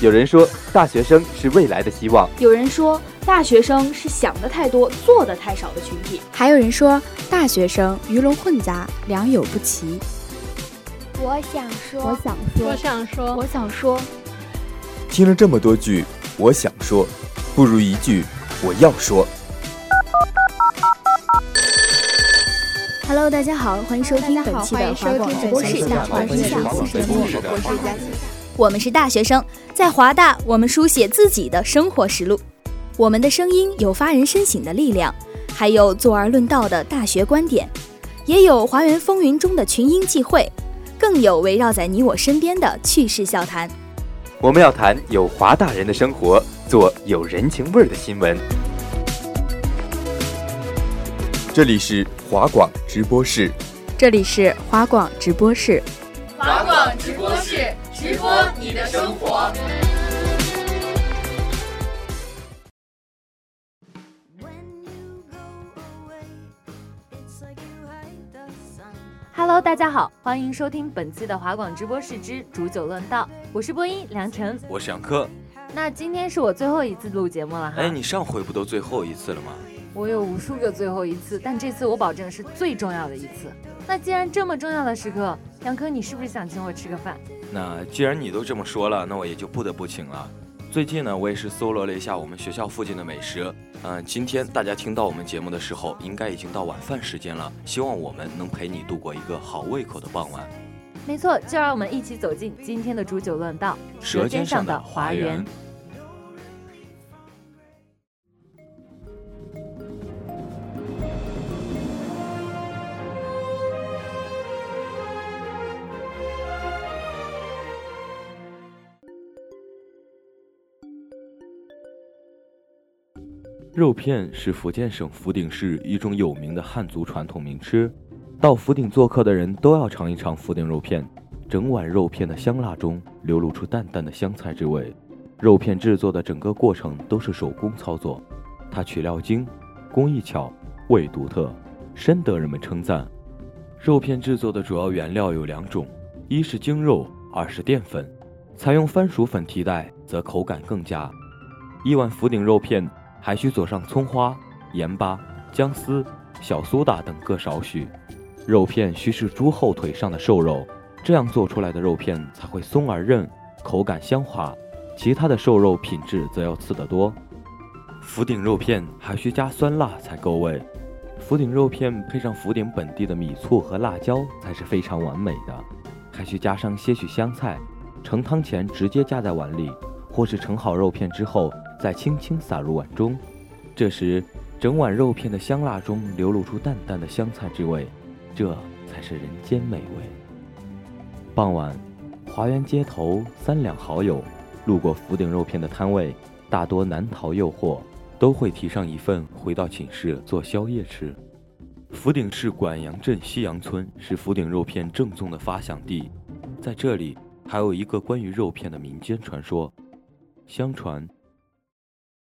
有人说，大学生是未来的希望；有人说，大学生是想的太多、做的太少的群体；还有人说，大学生鱼龙混杂、良莠不齐。我想说，我想说，我想说，我想说。听了这么多句，我想说，不如一句我要说。Hello，大家好，欢迎收听本期的华广直播室，我是佳琪，我们是大学生，在华大，我们书写自己的生活实录。我们的声音有发人深省的力量，还有坐而论道的大学观点，也有华园风云中的群英际会，更有围绕在你我身边的趣事笑谈。我们要谈有华大人的生活，做有人情味儿的新闻。这里是华广直播室，这里是华广直播室，华广直播室直播你的生活。Hello，大家好，欢迎收听本期的华广直播室之煮酒论道，我是播音梁晨，我是杨科。那今天是我最后一次录节目了哈。哎，你上回不都最后一次了吗？我有无数个最后一次，但这次我保证是最重要的一次。那既然这么重要的时刻，杨科，你是不是想请我吃个饭？那既然你都这么说了，那我也就不得不请了。最近呢，我也是搜罗了一下我们学校附近的美食。嗯，今天大家听到我们节目的时候，应该已经到晚饭时间了。希望我们能陪你度过一个好胃口的傍晚。没错，就让我们一起走进今天的煮酒论道，舌尖上的华园。肉片是福建省福鼎市一种有名的汉族传统名吃，到福鼎做客的人都要尝一尝福鼎肉片。整碗肉片的香辣中流露出淡淡的香菜之味。肉片制作的整个过程都是手工操作，它取料精，工艺巧，味独特，深得人们称赞。肉片制作的主要原料有两种，一是精肉，二是淀粉。采用番薯粉替代，则口感更佳。一碗福鼎肉片。还需佐上葱花、盐巴、姜丝、小苏打等各少许。肉片需是猪后腿上的瘦肉，这样做出来的肉片才会松而韧，口感香滑。其他的瘦肉品质则要次得多。福鼎肉片还需加酸辣才够味。福鼎肉片配上福鼎本地的米醋和辣椒才是非常完美的。还需加上些许香菜，盛汤前直接加在碗里，或是盛好肉片之后。再轻轻撒入碗中，这时整碗肉片的香辣中流露出淡淡的香菜之味，这才是人间美味。傍晚，华园街头三两好友路过福鼎肉片的摊位，大多难逃诱惑，都会提上一份回到寝室做宵夜吃。福鼎市管阳镇西洋村是福鼎肉片正宗的发祥地，在这里还有一个关于肉片的民间传说，相传。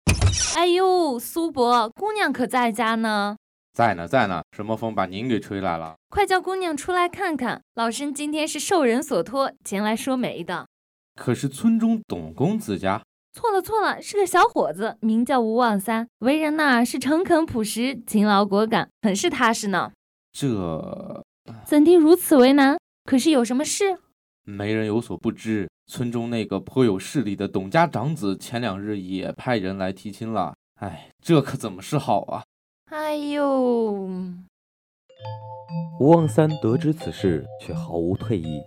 哎呦，苏伯，姑娘可在家呢？在呢，在呢。什么风把您给吹来了？快叫姑娘出来看看。老身今天是受人所托前来说媒的。可是村中董公子家？错了错了，是个小伙子，名叫吴望三，为人呐是诚恳朴实、勤劳果敢，很是踏实呢。这怎地如此为难？可是有什么事？没人有所不知。村中那个颇有势力的董家长子，前两日也派人来提亲了。哎，这可怎么是好啊？哎呦！吴望三得知此事，却毫无退意。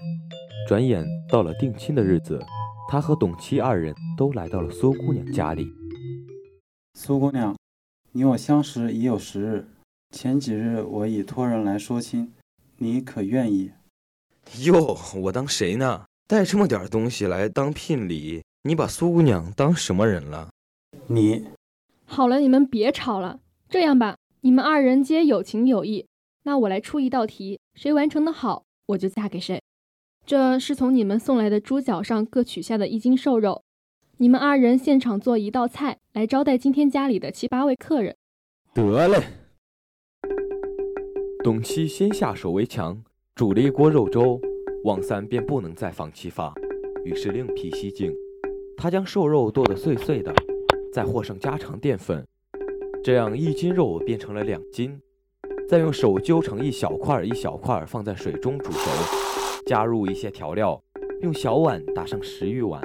转眼到了定亲的日子，他和董七二人都来到了苏姑娘家里。苏姑娘，你我相识已有十日，前几日我已托人来说亲，你可愿意？哟，我当谁呢？带这么点东西来当聘礼，你把苏姑娘当什么人了？你好了，你们别吵了。这样吧，你们二人皆有情有义，那我来出一道题，谁完成的好，我就嫁给谁。这是从你们送来的猪脚上各取下的一斤瘦肉，你们二人现场做一道菜来招待今天家里的七八位客人。得嘞。董七先下手为强，煮了一锅肉粥，王三便不能再放其法，于是另辟蹊径。他将瘦肉剁得碎碎的，再和上家常淀粉，这样一斤肉变成了两斤。再用手揪成一小块一小块，放在水中煮熟，加入一些调料，用小碗打上十余碗。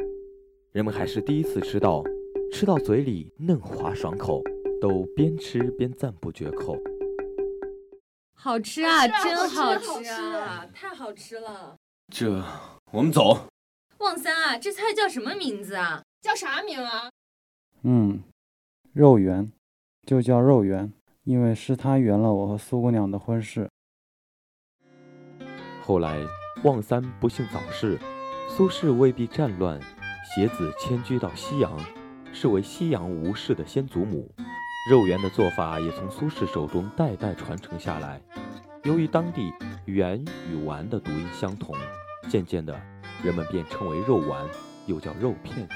人们还是第一次吃到，吃到嘴里嫩滑爽口，都边吃边赞不绝口。好吃啊，真好吃啊，太好吃了！这，我们走。旺三啊，这菜叫什么名字啊？叫啥名啊？嗯，肉圆，就叫肉圆。因为是他圆了我和苏姑娘的婚事。后来，旺三不幸早逝，苏轼为避战乱，携子迁居到西阳，是为西阳吴氏的先祖母。肉圆的做法也从苏轼手中代代传承下来。由于当地“圆”与“丸”的读音相同，渐渐的，人们便称为肉丸，又叫肉片。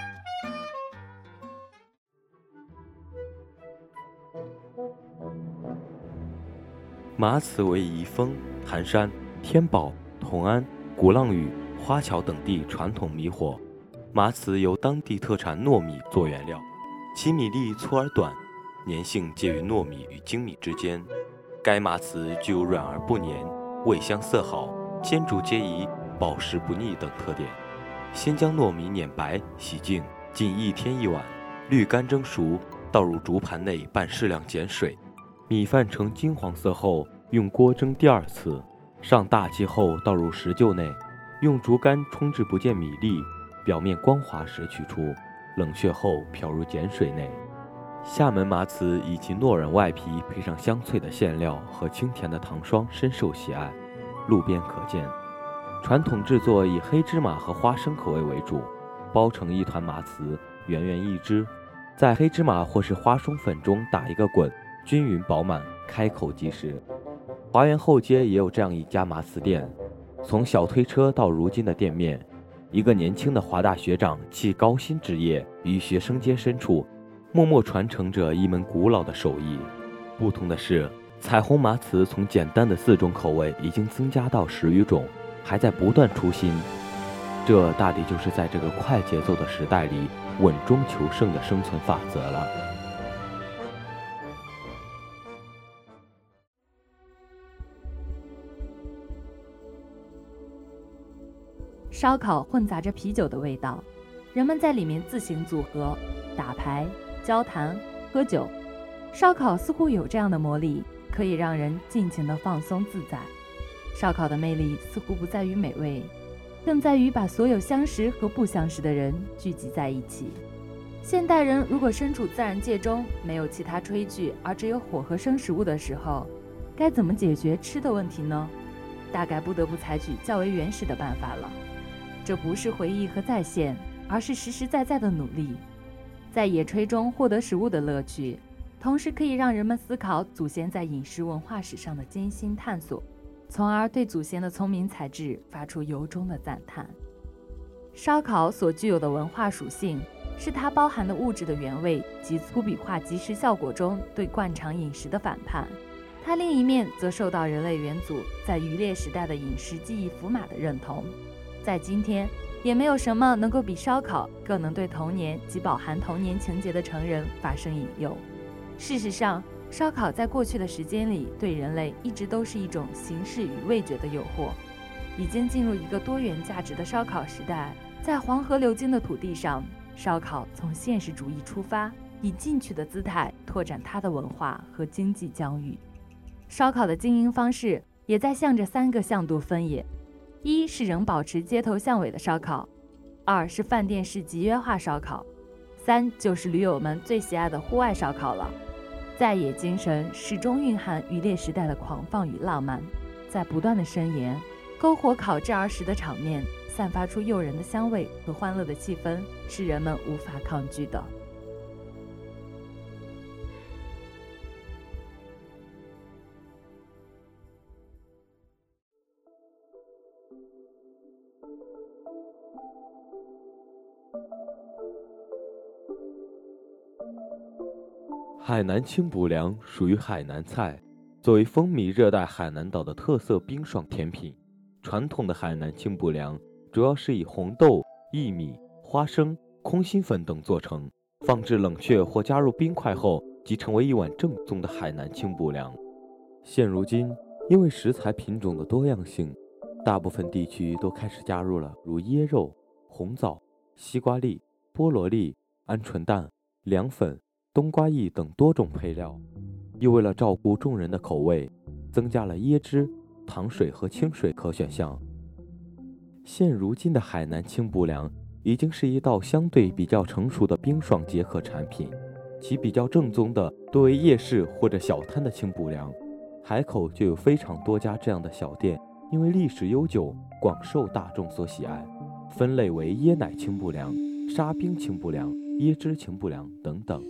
马此为宜丰、含山、天宝、同安、鼓浪屿、花桥等地传统米火。马此由当地特产糯米做原料，其米粒粗而短，粘性介于糯米与精米之间。该麻糍具有软而不粘、味香色好、煎煮皆宜、保食不腻等特点。先将糯米碾白、洗净，浸一天一晚，滤干蒸熟，倒入竹盘内拌适量碱水。米饭呈金黄色后，用锅蒸第二次，上大气后倒入石臼内，用竹竿冲至不见米粒，表面光滑时取出，冷却后漂入碱水内。厦门麻糍以其糯软外皮配上香脆的馅料和清甜的糖霜，深受喜爱，路边可见。传统制作以黑芝麻和花生口味为主，包成一团麻糍，圆圆一只，在黑芝麻或是花生粉中打一个滚。均匀饱满，开口即食。华园后街也有这样一家麻糍店，从小推车到如今的店面，一个年轻的华大学长弃高薪职业，于学生街深处，默默传承着一门古老的手艺。不同的是，彩虹麻糍从简单的四种口味，已经增加到十余种，还在不断出新。这大抵就是在这个快节奏的时代里，稳中求胜的生存法则了。烧烤混杂着啤酒的味道，人们在里面自行组合、打牌、交谈、喝酒。烧烤似乎有这样的魔力，可以让人尽情的放松自在。烧烤的魅力似乎不在于美味，更在于把所有相识和不相识的人聚集在一起。现代人如果身处自然界中，没有其他炊具，而只有火和生食物的时候，该怎么解决吃的问题呢？大概不得不采取较为原始的办法了。这不是回忆和再现，而是实实在在的努力，在野炊中获得食物的乐趣，同时可以让人们思考祖先在饮食文化史上的艰辛探索，从而对祖先的聪明才智发出由衷的赞叹。烧烤所具有的文化属性，是它包含的物质的原味及粗鄙化即时效果中对惯常饮食的反叛；它另一面则受到人类元祖在渔猎时代的饮食记忆符码的认同。在今天，也没有什么能够比烧烤更能对童年及饱含童年情节的成人发生引诱。事实上，烧烤在过去的时间里对人类一直都是一种形式与味觉的诱惑。已经进入一个多元价值的烧烤时代，在黄河流经的土地上，烧烤从现实主义出发，以进取的姿态拓展它的文化和经济疆域。烧烤的经营方式也在向着三个向度分野。一是仍保持街头巷尾的烧烤，二是饭店式集约化烧烤，三就是驴友们最喜爱的户外烧烤了。在野精神始终蕴含渔猎时代的狂放与浪漫，在不断的伸延。篝火烤制而时的场面，散发出诱人的香味和欢乐的气氛，是人们无法抗拒的。海南清补凉属于海南菜，作为风靡热带海南岛的特色冰爽甜品，传统的海南清补凉主要是以红豆、薏米、花生、空心粉等做成，放置冷却或加入冰块后，即成为一碗正宗的海南清补凉。现如今，因为食材品种的多样性，大部分地区都开始加入了如椰肉、红枣、西瓜粒、菠萝粒、鹌鹑蛋、凉粉、冬瓜薏等多种配料。又为了照顾众人的口味，增加了椰汁、糖水和清水可选项。现如今的海南清补凉已经是一道相对比较成熟的冰爽解渴产品，其比较正宗的多为夜市或者小摊的清补凉。海口就有非常多家这样的小店，因为历史悠久，广受大众所喜爱。分类为椰奶清补凉、沙冰清补凉、椰汁清补凉等等。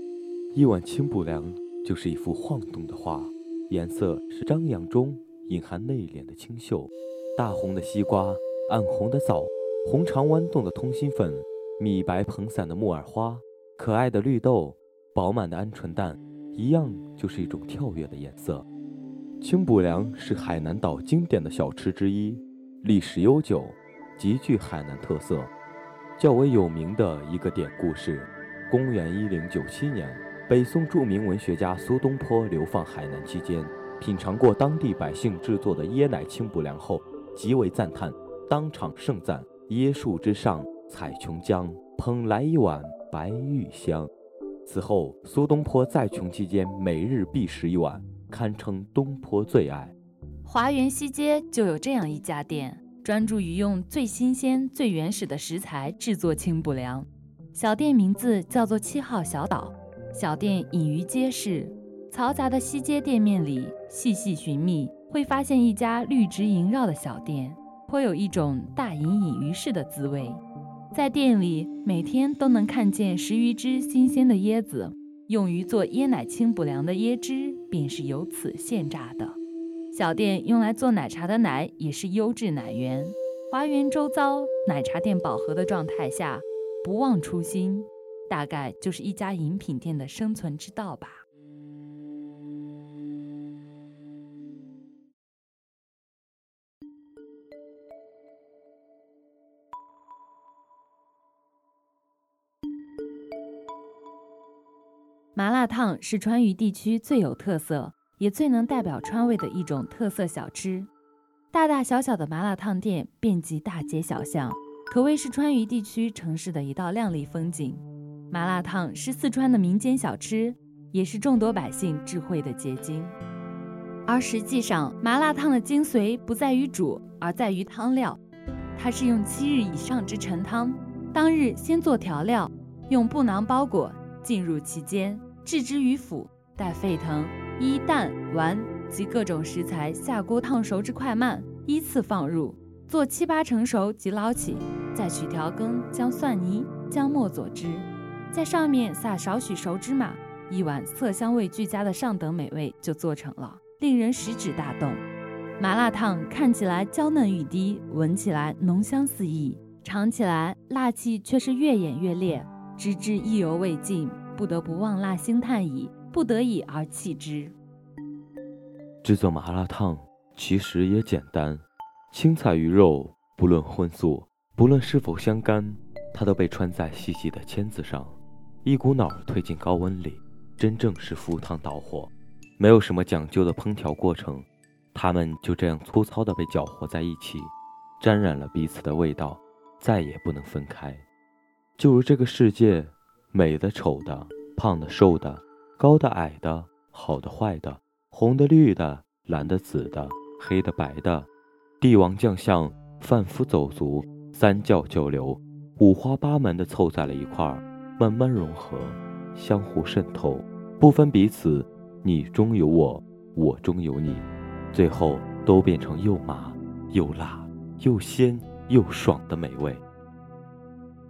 一碗清补凉。就是一幅晃动的画，颜色是张扬中隐含内敛的清秀。大红的西瓜，暗红的枣，红肠豌豆的通心粉，米白蓬散的木耳花，可爱的绿豆，饱满的鹌鹑蛋，一样就是一种跳跃的颜色。清补凉是海南岛经典的小吃之一，历史悠久，极具海南特色。较为有名的一个典故是，公元一零九七年。北宋著名文学家苏东坡流放海南期间，品尝过当地百姓制作的椰奶清补凉后，极为赞叹，当场盛赞：“椰树之上采琼浆，捧来一碗白玉香。”此后，苏东坡在琼期间每日必食一碗，堪称东坡最爱。华园西街就有这样一家店，专注于用最新鲜、最原始的食材制作清补凉。小店名字叫做七号小岛。小店隐于街市，嘈杂的西街店面里，细细寻觅，会发现一家绿植萦绕的小店，颇有一种大隐隐于市的滋味。在店里，每天都能看见十余只新鲜的椰子，用于做椰奶清补凉的椰汁便是由此现榨的。小店用来做奶茶的奶也是优质奶源。华园周遭奶茶店饱和的状态下，不忘初心。大概就是一家饮品店的生存之道吧。麻辣烫是川渝地区最有特色，也最能代表川味的一种特色小吃。大大小小的麻辣烫店遍及大街小巷，可谓是川渝地区城市的一道亮丽风景。麻辣烫是四川的民间小吃，也是众多百姓智慧的结晶。而实际上，麻辣烫的精髓不在于煮，而在于汤料。它是用七日以上之陈汤，当日先做调料，用布囊包裹，浸入其间，置之于釜，待沸腾，依蛋、丸及各种食材下锅烫熟之快慢，依次放入，做七八成熟即捞起，再取调羹将蒜泥、姜末佐之。在上面撒少许熟芝麻，一碗色香味俱佳的上等美味就做成了，令人食指大动。麻辣烫看起来娇嫩欲滴，闻起来浓香四溢，尝起来辣气却是越演越烈，直至意犹未尽，不得不望辣兴叹矣，不得已而弃之。制作麻辣烫其实也简单，青菜鱼肉不论荤素，不论是否相干，它都被穿在细细的签子上。一股脑儿推进高温里，真正是赴汤蹈火，没有什么讲究的烹调过程，它们就这样粗糙的被搅和在一起，沾染了彼此的味道，再也不能分开。就如这个世界，美的丑的，胖的瘦的，高的矮的，好的坏的，红的绿的，蓝的紫的，黑的白的，帝王将相，贩夫走卒，三教九流，五花八门的凑在了一块儿。慢慢融合，相互渗透，不分彼此，你中有我，我中有你，最后都变成又麻又辣又鲜又爽的美味。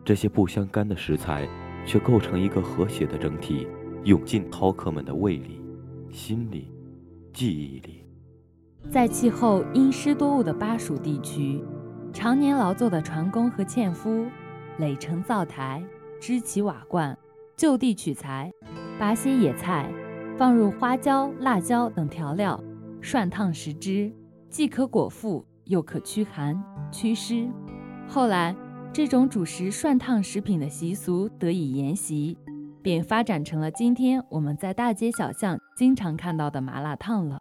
这些不相干的食材，却构成一个和谐的整体，涌进饕客们的胃里、心里、记忆里。在气候阴湿多雾的巴蜀地区，常年劳作的船工和纤夫，垒成灶台。支起瓦罐，就地取材，拔些野菜，放入花椒、辣椒等调料，涮烫食之，既可果腹，又可驱寒祛湿。后来，这种主食涮烫食品的习俗得以沿袭，便发展成了今天我们在大街小巷经常看到的麻辣烫了。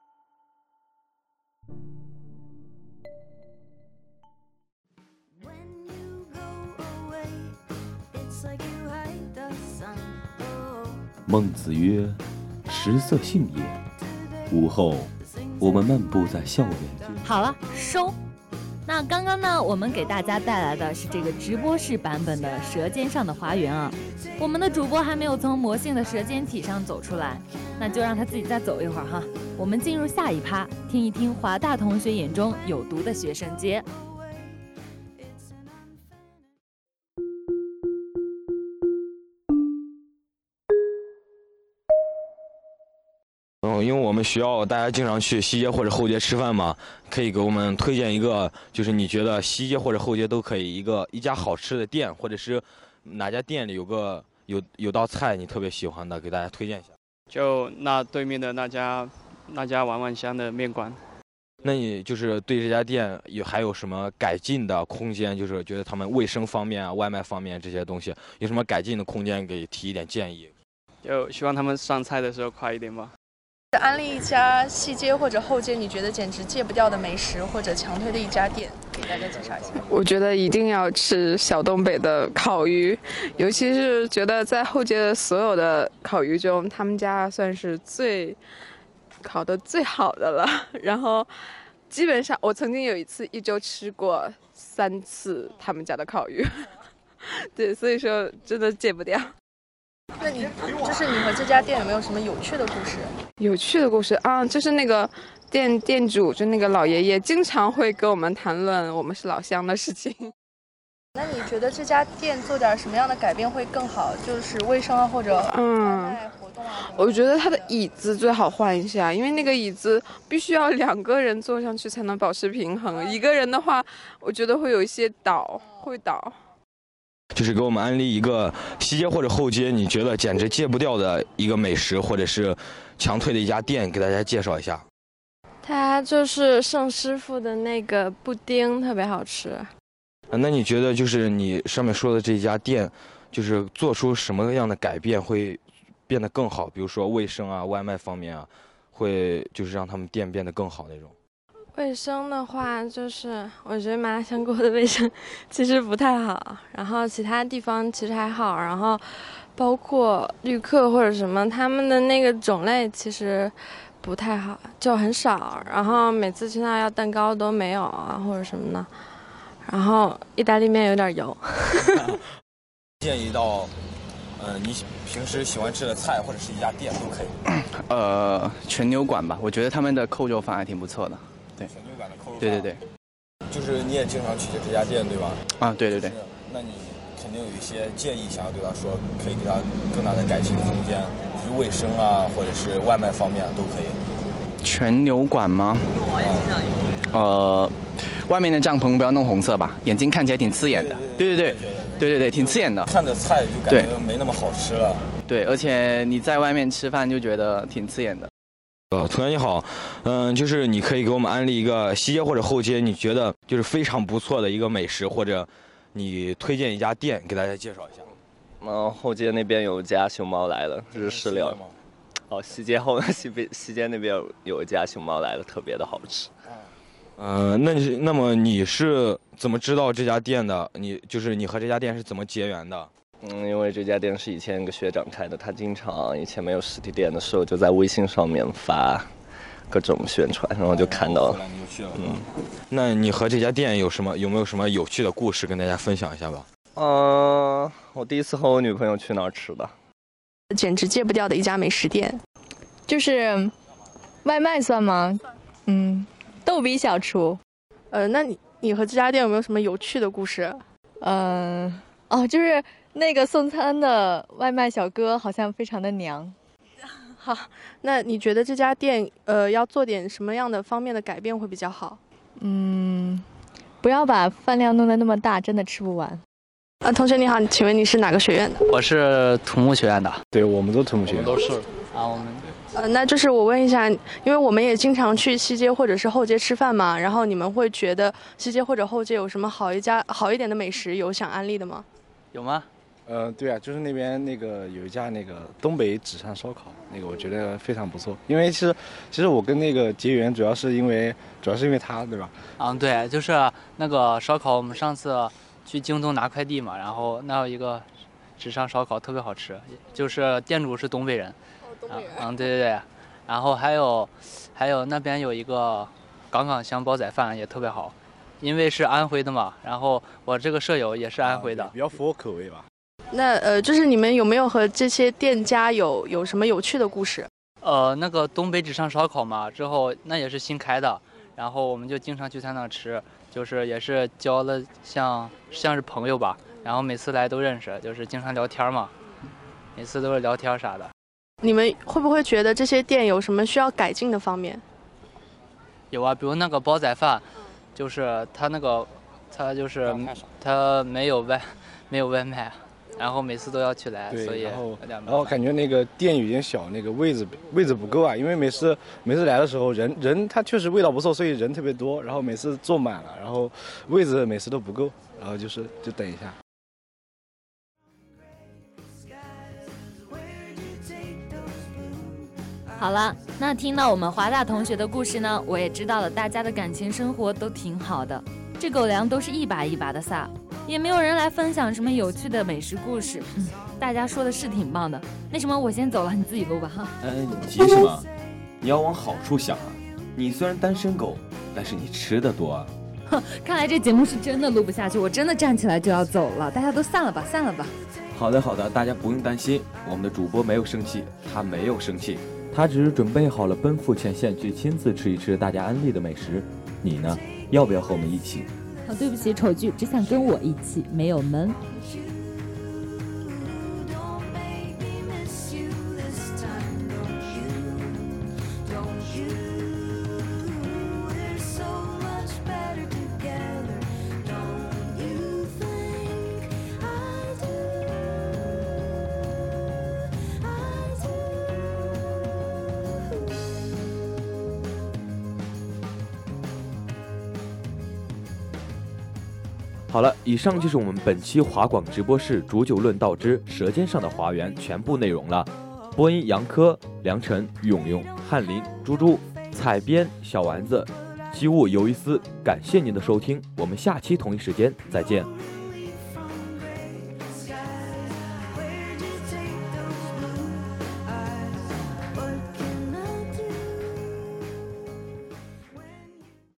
孟子曰：“食色性也。”午后，我们漫步在校园。好了，收。那刚刚呢，我们给大家带来的是这个直播室版本的《舌尖上的花园》啊。我们的主播还没有从魔性的舌尖体上走出来，那就让他自己再走一会儿哈。我们进入下一趴，听一听华大同学眼中有毒的学生街。嗯，因为我们学校大家经常去西街或者后街吃饭嘛，可以给我们推荐一个，就是你觉得西街或者后街都可以一个一家好吃的店，或者是哪家店里有个有有道菜你特别喜欢的，给大家推荐一下。就那对面的那家那家碗碗香的面馆。那你就是对这家店有还有什么改进的空间？就是觉得他们卫生方面啊、外卖方面这些东西有什么改进的空间？给提一点建议。就希望他们上菜的时候快一点吧。安利一家西街或者后街，你觉得简直戒不掉的美食或者强推的一家店，给大家介绍一下。我觉得一定要吃小东北的烤鱼，尤其是觉得在后街的所有的烤鱼中，他们家算是最烤的最好的了。然后基本上，我曾经有一次一周吃过三次他们家的烤鱼。对，所以说真的戒不掉。那你就是你和这家店有没有什么有趣的故事？有趣的故事啊，就是那个店店主，就那个老爷爷，经常会跟我们谈论我们是老乡的事情。那你觉得这家店做点什么样的改变会更好？就是卫生啊，或者嗯，活动啊？我觉得他的椅子最好换一下，因为那个椅子必须要两个人坐上去才能保持平衡，一个人的话，我觉得会有一些倒，会倒。就是给我们安利一个西街或者后街，你觉得简直戒不掉的一个美食，或者是强推的一家店，给大家介绍一下。它就是盛师傅的那个布丁，特别好吃。那你觉得就是你上面说的这家店，就是做出什么样的改变会变得更好？比如说卫生啊、外卖方面啊，会就是让他们店变得更好那种。卫生的话，就是我觉得麻辣香锅的卫生 其实不太好，然后其他地方其实还好，然后包括旅客或者什么，他们的那个种类其实不太好，就很少，然后每次去那要蛋糕都没有啊或者什么的，然后意大利面有点油。建议到，呃，你平时喜欢吃的菜或者是一家店都可以。呃，全牛馆吧，我觉得他们的扣肉饭还挺不错的。对，对对对，就是你也经常去这家店对吧？啊，对对对。那你肯定有一些建议想要对他说，可以给他更大的改进空间，比如卫生啊，或者是外卖方面都可以。全牛馆吗？呃，外面的帐篷不要弄红色吧，眼睛看起来挺刺眼的。对对对，对对对，挺刺眼的。看着菜就感觉没那么好吃了。对，而且你在外面吃饭就觉得挺刺眼的。呃，同学你好，嗯，就是你可以给我们安利一个西街或者后街，你觉得就是非常不错的一个美食，或者你推荐一家店给大家介绍一下。嗯，后街那边有一家熊猫来了，日式料理。哦，西街后西边西街那边有一家熊猫来了，特别的好吃。嗯，那你那么你是怎么知道这家店的？你就是你和这家店是怎么结缘的？嗯，因为这家店是以前一个学长开的，他经常以前没有实体店的时候，就在微信上面发各种宣传，然后就看到了。嗯，那你和这家店有什么有没有什么有趣的故事跟大家分享一下吧？嗯，我第一次和我女朋友去那儿吃的，简直戒不掉的一家美食店，就是外卖算吗？嗯，逗比小厨。呃，那你你和这家店有没有什么有趣的故事？嗯，哦，就是。那个送餐的外卖小哥好像非常的娘。好，那你觉得这家店呃要做点什么样的方面的改变会比较好？嗯，不要把饭量弄得那么大，真的吃不完。啊，同学你好，请问你是哪个学院的？我是土木学院的。对，我们都土木学院。都是。啊，我们呃，那就是我问一下，因为我们也经常去西街或者是后街吃饭嘛，然后你们会觉得西街或者后街有什么好一家好一点的美食有想安利的吗？有吗？呃，对啊，就是那边那个有一家那个东北纸上烧烤，那个我觉得非常不错。因为其实其实我跟那个结缘主要是因为主要是因为他，对吧？嗯，对，就是那个烧烤，我们上次去京东拿快递嘛，然后那有一个纸上烧烤特别好吃，就是店主是东北人。哦，东北人。嗯，对对对，然后还有还有那边有一个港港香煲仔饭也特别好，因为是安徽的嘛，然后我这个舍友也是安徽的，比较符合口味吧。那呃，就是你们有没有和这些店家有有什么有趣的故事？呃，那个东北纸上烧烤嘛，之后那也是新开的，然后我们就经常去他那吃，就是也是交了像像是朋友吧，然后每次来都认识，就是经常聊天嘛，每次都是聊天啥的。你们会不会觉得这些店有什么需要改进的方面？有啊，比如那个煲仔饭，就是他那个他就是他没有外没有外卖。然后每次都要去来，所以然后然后感觉那个店有点小，那个位置位置不够啊。因为每次每次来的时候，人人他确实味道不错，所以人特别多。然后每次坐满了，然后位置每次都不够，然后就是就等一下。好了，那听到我们华大同学的故事呢，我也知道了大家的感情生活都挺好的，这狗粮都是一把一把的撒。也没有人来分享什么有趣的美食故事，嗯，大家说的是挺棒的。那什么，我先走了，你自己录吧哈。嗯，你急什么？你要往好处想啊。你虽然单身狗，但是你吃的多啊。哼，看来这节目是真的录不下去，我真的站起来就要走了。大家都散了吧，散了吧。好的好的，大家不用担心，我们的主播没有生气，他没有生气，他只是准备好了奔赴前线去亲自吃一吃大家安利的美食。你呢？要不要和我们一起？对不起，丑剧只想跟我一起，没有门。好了，以上就是我们本期华广直播室煮酒论道之舌尖上的华园全部内容了。播音：杨科、梁晨、勇勇、翰林、猪猪、采编：小丸子、机务尤一丝。感谢您的收听，我们下期同一时间再见。